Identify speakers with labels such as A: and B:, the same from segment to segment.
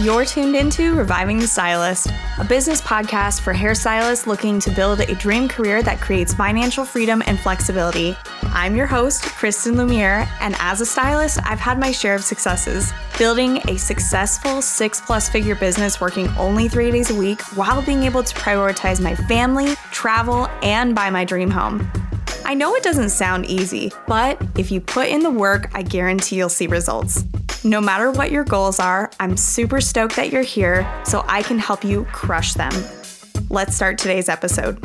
A: You're tuned into Reviving the Stylist, a business podcast for hairstylists looking to build a dream career that creates financial freedom and flexibility. I'm your host, Kristen Lumiere, and as a stylist, I've had my share of successes. Building a successful six plus figure business working only three days a week while being able to prioritize my family, travel, and buy my dream home. I know it doesn't sound easy, but if you put in the work, I guarantee you'll see results. No matter what your goals are, I'm super stoked that you're here so I can help you crush them. Let's start today's episode.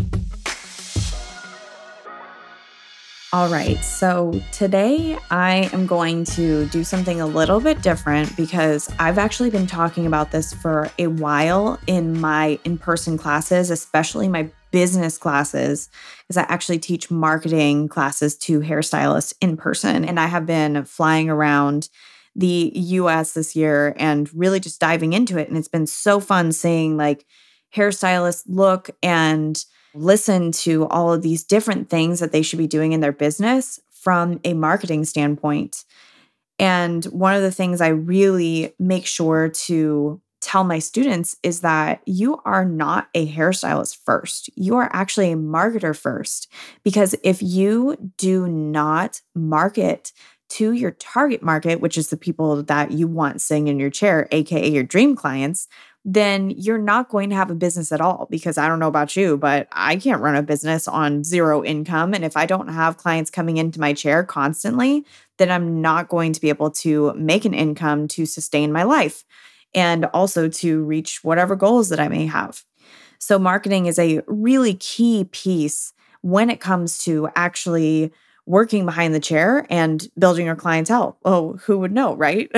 A: All right, so today I am going to do something a little bit different because I've actually been talking about this for a while in my in person classes, especially my business classes, because I actually teach marketing classes to hairstylists in person. And I have been flying around the US this year and really just diving into it. And it's been so fun seeing like hairstylists look and listen to all of these different things that they should be doing in their business from a marketing standpoint. And one of the things I really make sure to tell my students is that you are not a hairstylist first. You are actually a marketer first. Because if you do not market to your target market, which is the people that you want sitting in your chair, AKA your dream clients, then you're not going to have a business at all. Because I don't know about you, but I can't run a business on zero income. And if I don't have clients coming into my chair constantly, then I'm not going to be able to make an income to sustain my life and also to reach whatever goals that I may have. So, marketing is a really key piece when it comes to actually working behind the chair and building your clientele. Oh, who would know, right?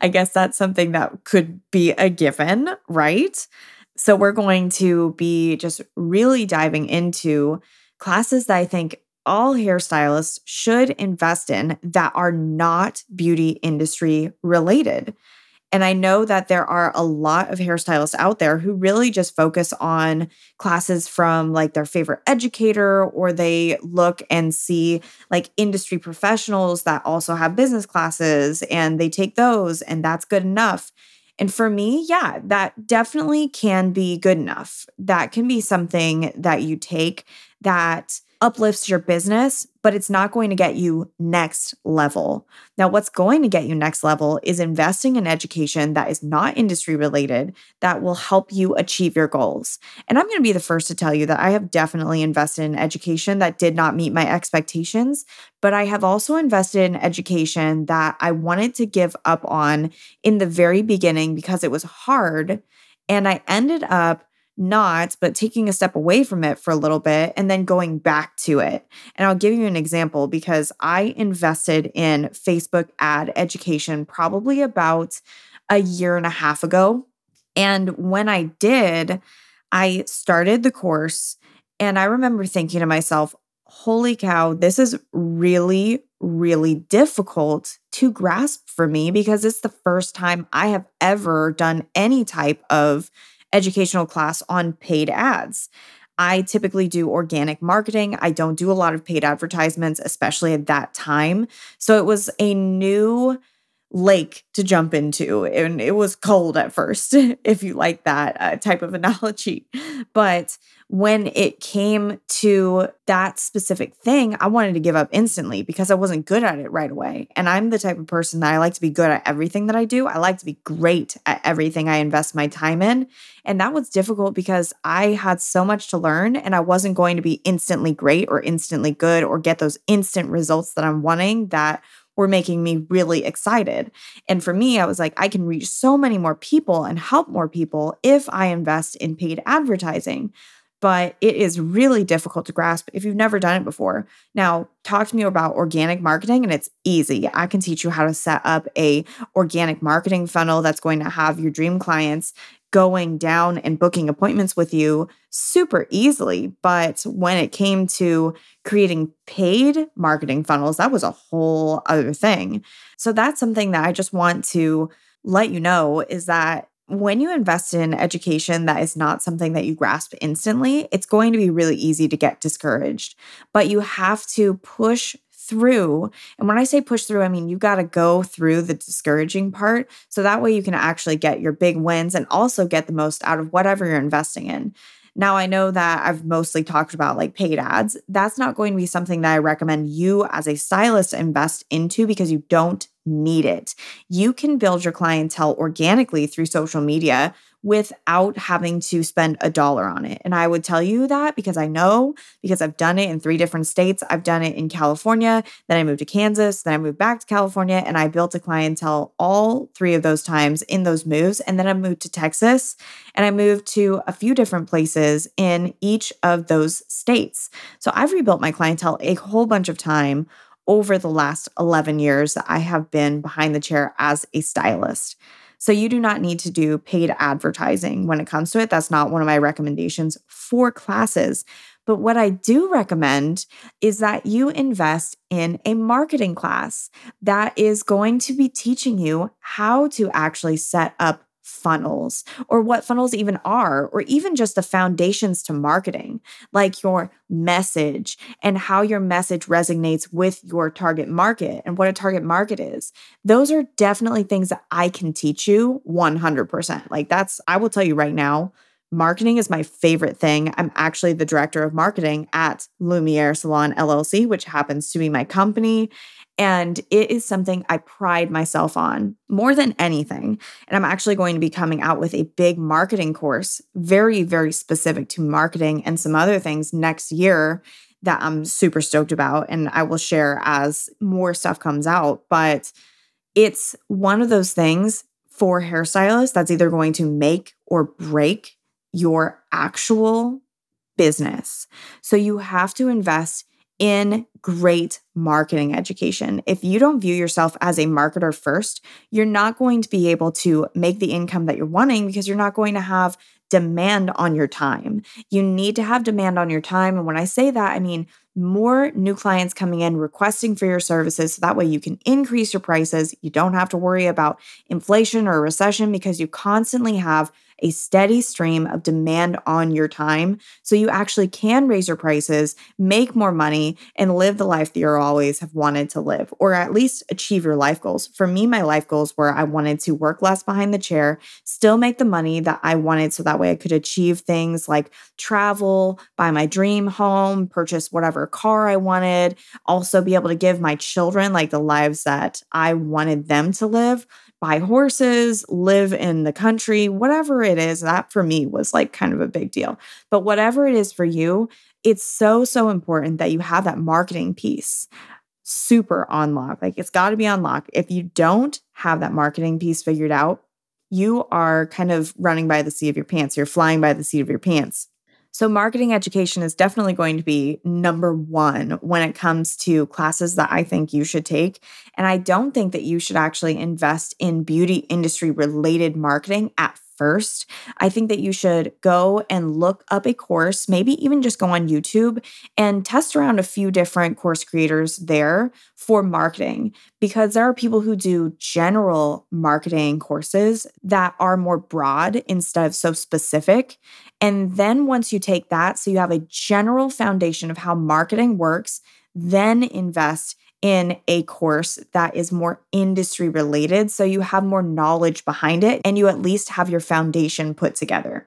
A: I guess that's something that could be a given, right? So, we're going to be just really diving into classes that I think all hairstylists should invest in that are not beauty industry related. And I know that there are a lot of hairstylists out there who really just focus on classes from like their favorite educator, or they look and see like industry professionals that also have business classes and they take those, and that's good enough. And for me, yeah, that definitely can be good enough. That can be something that you take that uplifts your business, but it's not going to get you next level. Now, what's going to get you next level is investing in education that is not industry related that will help you achieve your goals. And I'm going to be the first to tell you that I have definitely invested in education that did not meet my expectations, but I have also invested in education that I wanted to give up on in the very beginning because it was hard. And I ended up not, but taking a step away from it for a little bit and then going back to it. And I'll give you an example because I invested in Facebook ad education probably about a year and a half ago. And when I did, I started the course and I remember thinking to myself, holy cow, this is really, really difficult to grasp for me because it's the first time I have ever done any type of educational class on paid ads. I typically do organic marketing. I don't do a lot of paid advertisements, especially at that time. So it was a new lake to jump into. And it was cold at first, if you like that uh, type of analogy. But when it came to that specific thing, I wanted to give up instantly because I wasn't good at it right away. And I'm the type of person that I like to be good at everything that I do. I like to be great at everything I invest my time in. And that was difficult because I had so much to learn and I wasn't going to be instantly great or instantly good or get those instant results that I'm wanting that were making me really excited. And for me, I was like, I can reach so many more people and help more people if I invest in paid advertising. But it is really difficult to grasp if you've never done it before. Now, talk to me about organic marketing and it's easy. I can teach you how to set up a organic marketing funnel that's going to have your dream clients going down and booking appointments with you super easily. But when it came to creating paid marketing funnels, that was a whole other thing. So that's something that I just want to let you know is that when you invest in education that is not something that you grasp instantly, it's going to be really easy to get discouraged. But you have to push through. And when I say push through, I mean you got to go through the discouraging part. So that way you can actually get your big wins and also get the most out of whatever you're investing in. Now, I know that I've mostly talked about like paid ads. That's not going to be something that I recommend you as a stylist invest into because you don't need it. You can build your clientele organically through social media without having to spend a dollar on it. And I would tell you that because I know, because I've done it in three different states. I've done it in California, then I moved to Kansas, then I moved back to California, and I built a clientele all three of those times in those moves. And then I moved to Texas and I moved to a few different places in each of those states. So I've rebuilt my clientele a whole bunch of time over the last 11 years that I have been behind the chair as a stylist. So you do not need to do paid advertising when it comes to it. That's not one of my recommendations for classes. But what I do recommend is that you invest in a marketing class that is going to be teaching you how to actually set up funnels or what funnels even are, or even just the foundations to marketing, like your message and how your message resonates with your target market and what a target market is. Those are definitely things that I can teach you 100%. Like, that's, I will tell you right now. Marketing is my favorite thing. I'm actually the director of marketing at Lumiere Salon LLC, which happens to be my company. And it is something I pride myself on more than anything. And I'm actually going to be coming out with a big marketing course, very, very specific to marketing and some other things next year that I'm super stoked about. And I will share as more stuff comes out. But it's one of those things for hairstylists that's either going to make or break your actual business. So you have to invest in great marketing education. If you don't view yourself as a marketer first, you're not going to be able to make the income that you're wanting because you're not going to have demand on your time. You need to have demand on your time. And when I say that, I mean more new clients coming in requesting for your services. So that way you can increase your prices. You don't have to worry about inflation or recession because you constantly have a steady stream of demand on your time so you actually can raise your prices, make more money, and live the life that you always have wanted to live, or at least achieve your life goals. For me, my life goals were I wanted to work less behind the chair, still make the money that I wanted so that way I could achieve things like travel, buy my dream home, purchase whatever car I wanted, also be able to give my children like the lives that I wanted them to live buy horses, live in the country, whatever it is. That for me was like kind of a big deal. But whatever it is for you, it's so, so important that you have that marketing piece super on lock. Like it's got to be on lock. If you don't have that marketing piece figured out, you are kind of running by the seat of your pants. You're flying by the seat of your pants. So, marketing education is definitely going to be number one when it comes to classes that I think you should take. And I don't think that you should actually invest in beauty industry related marketing at first. I think that you should go and look up a course, maybe even just go on YouTube and test around a few different course creators there for marketing because there are people who do general marketing courses that are more broad instead of so specific. And then once you take that, so you have a general foundation of how marketing works, then invest in a course that is more industry related. So you have more knowledge behind it and you at least have your foundation put together.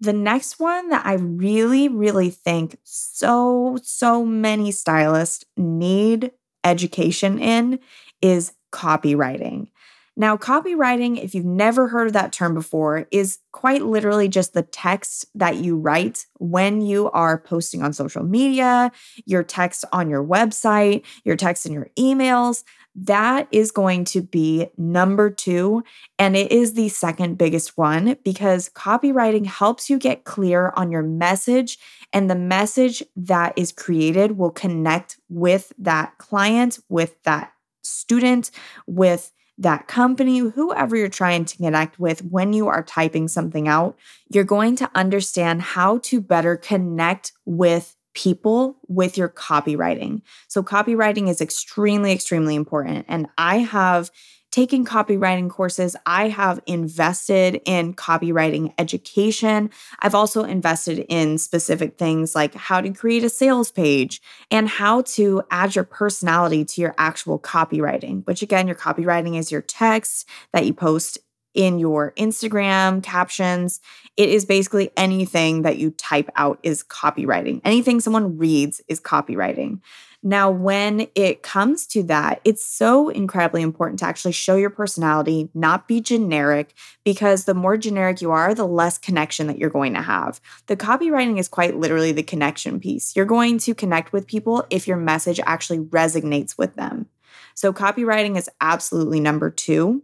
A: The next one that I really, really think so, so many stylists need education in is copywriting. Now, copywriting, if you've never heard of that term before, is quite literally just the text that you write when you are posting on social media, your text on your website, your text in your emails. That is going to be number two. And it is the second biggest one because copywriting helps you get clear on your message, and the message that is created will connect with that client, with that student, with that company, whoever you're trying to connect with, when you are typing something out, you're going to understand how to better connect with people with your copywriting. So, copywriting is extremely, extremely important. And I have taken copywriting courses. I have invested in copywriting education. I've also invested in specific things like how to create a sales page and how to add your personality to your actual copywriting, which again, your copywriting is your text that you post in your Instagram captions. It is basically anything that you type out is copywriting. Anything someone reads is copywriting. Now, when it comes to that, it's so incredibly important to actually show your personality, not be generic, because the more generic you are, the less connection that you're going to have. The copywriting is quite literally the connection piece. You're going to connect with people if your message actually resonates with them. So, copywriting is absolutely number two.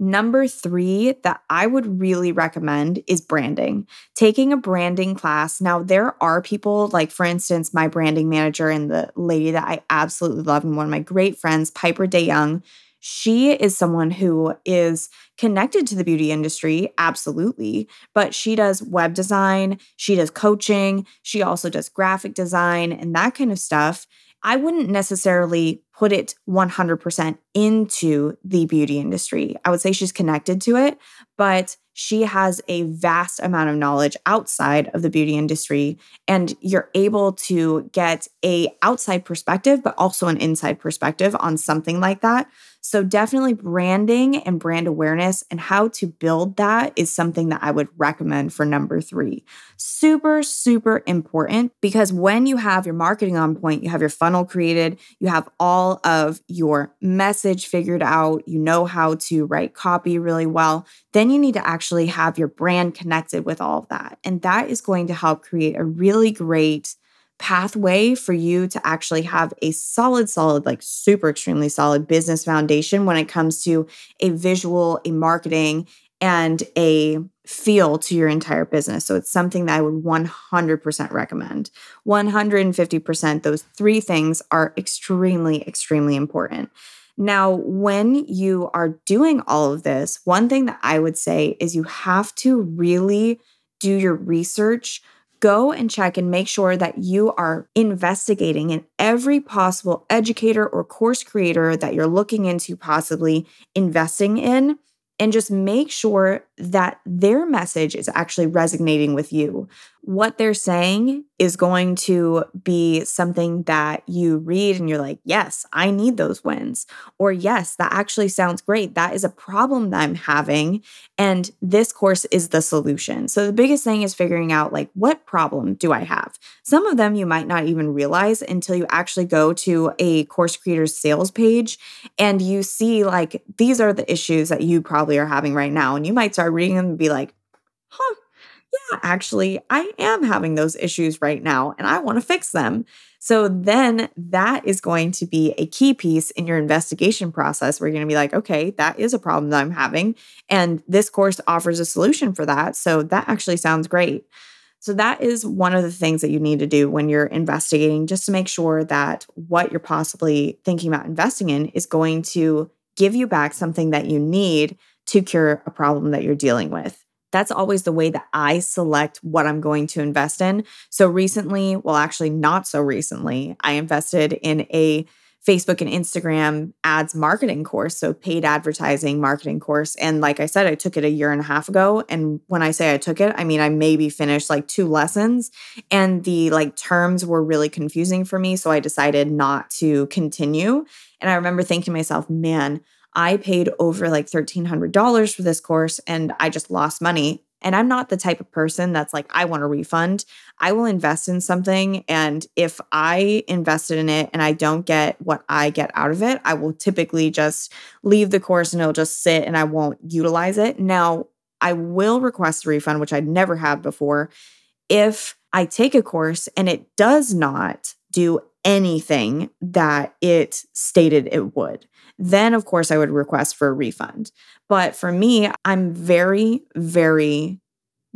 A: Number three that I would really recommend is branding. Taking a branding class. Now, there are people, like for instance, my branding manager and the lady that I absolutely love, and one of my great friends, Piper DeYoung. She is someone who is connected to the beauty industry, absolutely, but she does web design, she does coaching, she also does graphic design and that kind of stuff. I wouldn't necessarily put it 100% into the beauty industry. I would say she's connected to it, but she has a vast amount of knowledge outside of the beauty industry and you're able to get a outside perspective but also an inside perspective on something like that so, definitely branding and brand awareness and how to build that is something that I would recommend for number three. Super, super important because when you have your marketing on point, you have your funnel created, you have all of your message figured out, you know how to write copy really well, then you need to actually have your brand connected with all of that. And that is going to help create a really great pathway for you to actually have a solid, solid, like super extremely solid business foundation when it comes to a visual, a marketing, and a feel to your entire business. So it's something that I would 100% recommend. 150%, those three things are extremely, extremely important. Now, when you are doing all of this, one thing that I would say is you have to really do your research go and check and make sure that you are investigating in every possible educator or course creator that you're looking into possibly investing in and just make sure that their message is actually resonating with you. What they're saying is going to be something that you read and you're like, yes, I need those wins. Or, yes, that actually sounds great. That is a problem that I'm having. And this course is the solution. So, the biggest thing is figuring out like, what problem do I have? Some of them you might not even realize until you actually go to a course creator's sales page and you see like, these are the issues that you probably are having right now. And you might start reading them and be like, huh, yeah, actually, I am having those issues right now and I want to fix them. So then that is going to be a key piece in your investigation process where you're going to be like, okay, that is a problem that I'm having. And this course offers a solution for that. So that actually sounds great. So that is one of the things that you need to do when you're investigating, just to make sure that what you're possibly thinking about investing in is going to give you back something that you need to cure a problem that you're dealing with. That's always the way that I select what I'm going to invest in. So recently, well, actually, not so recently, I invested in a Facebook and Instagram ads marketing course, so paid advertising marketing course. And like I said, I took it a year and a half ago. And when I say I took it, I mean I maybe finished like two lessons and the like terms were really confusing for me. So I decided not to continue. And I remember thinking to myself, man, I paid over like $1,300 for this course and I just lost money. And I'm not the type of person that's like, I want a refund. I will invest in something. And if I invested in it and I don't get what I get out of it, I will typically just leave the course and it'll just sit and I won't utilize it. Now, I will request a refund, which I'd never had before, if I take a course and it does not do anything that it stated it would then of course I would request for a refund. But for me, I'm very, very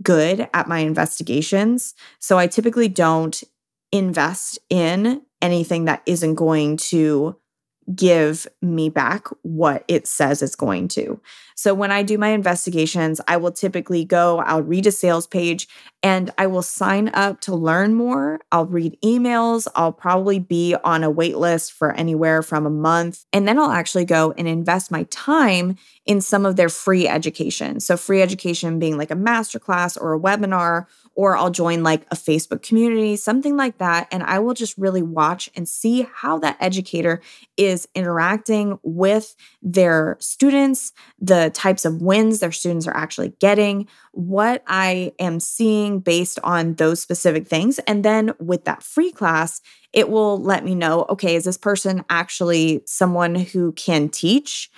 A: good at my investigations. So I typically don't invest in anything that isn't going to give me back what it says it's going to. So when I do my investigations, I will typically go, I'll read a sales page, and I will sign up to learn more. I'll read emails. I'll probably be on a wait list for anywhere from a month. And then I'll actually go and invest my time in some of their free education. So, free education being like a masterclass or a webinar or I'll join like a Facebook community, something like that. And I will just really watch and see how that educator is interacting with their students, the types of wins their students are actually getting, what I am seeing based on those specific things. And then with that free class, it will let me know okay, is this person actually someone who can teach?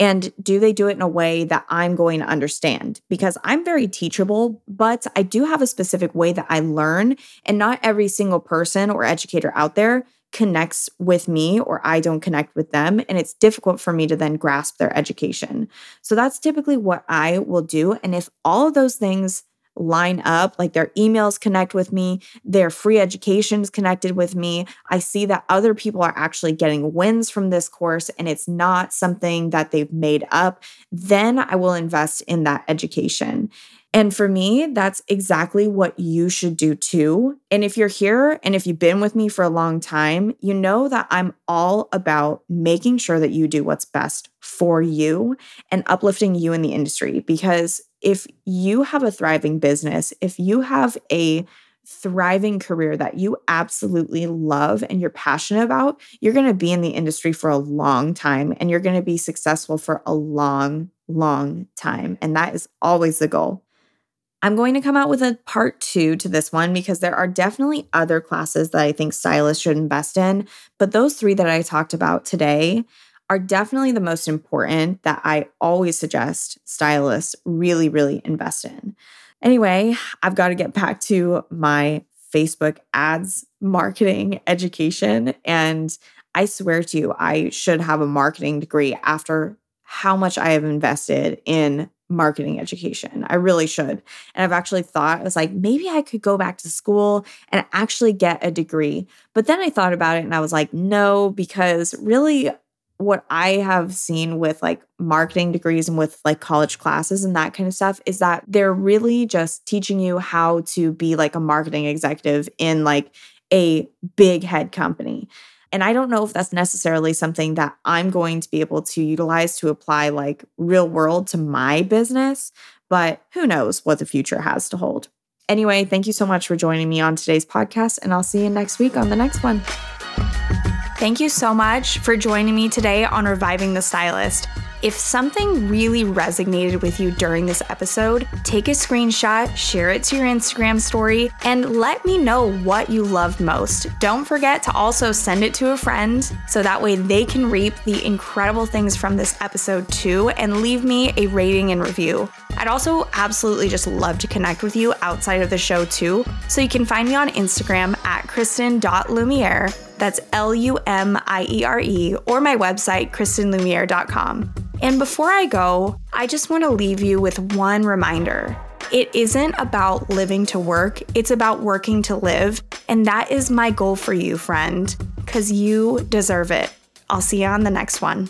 A: And do they do it in a way that I'm going to understand? Because I'm very teachable, but I do have a specific way that I learn. And not every single person or educator out there connects with me or I don't connect with them. And it's difficult for me to then grasp their education. So that's typically what I will do. And if all of those things line up, like their emails connect with me, their free education is connected with me. I see that other people are actually getting wins from this course and it's not something that they've made up, then I will invest in that education. And for me, that's exactly what you should do too. And if you're here and if you've been with me for a long time, you know that I'm all about making sure that you do what's best for you and uplifting you in the industry. Because if you have a thriving business, if you have a thriving career that you absolutely love and you're passionate about, you're going to be in the industry for a long time and you're going to be successful for a long, long time. And that is always the goal. I'm going to come out with a part two to this one because there are definitely other classes that I think stylists should invest in. But those three that I talked about today are definitely the most important that I always suggest stylists really, really invest in. Anyway, I've got to get back to my Facebook ads marketing education. And I swear to you, I should have a marketing degree after how much I have invested in marketing education. I really should. And I've actually thought, I was like, maybe I could go back to school and actually get a degree. But then I thought about it and I was like, no, because really what I have seen with like marketing degrees and with like college classes and that kind of stuff is that they're really just teaching you how to be like a marketing executive in like a big head company. And I don't know if that's necessarily something that I'm going to be able to utilize to apply like real world to my business, but who knows what the future has to hold. Anyway, thank you so much for joining me on today's podcast, and I'll see you next week on the next one. Thank you so much for joining me today on Reviving the Stylist. If something really resonated with you during this episode, take a screenshot, share it to your Instagram story, and let me know what you loved most. Don't forget to also send it to a friend so that way they can reap the incredible things from this episode too and leave me a rating and review. I'd also absolutely just love to connect with you outside of the show too. So you can find me on Instagram at kristen.lumiere. That's L U M I E R E, or my website, kristenlumiere.com. And before I go, I just want to leave you with one reminder. It isn't about living to work, it's about working to live. And that is my goal for you, friend, because you deserve it. I'll see you on the next one.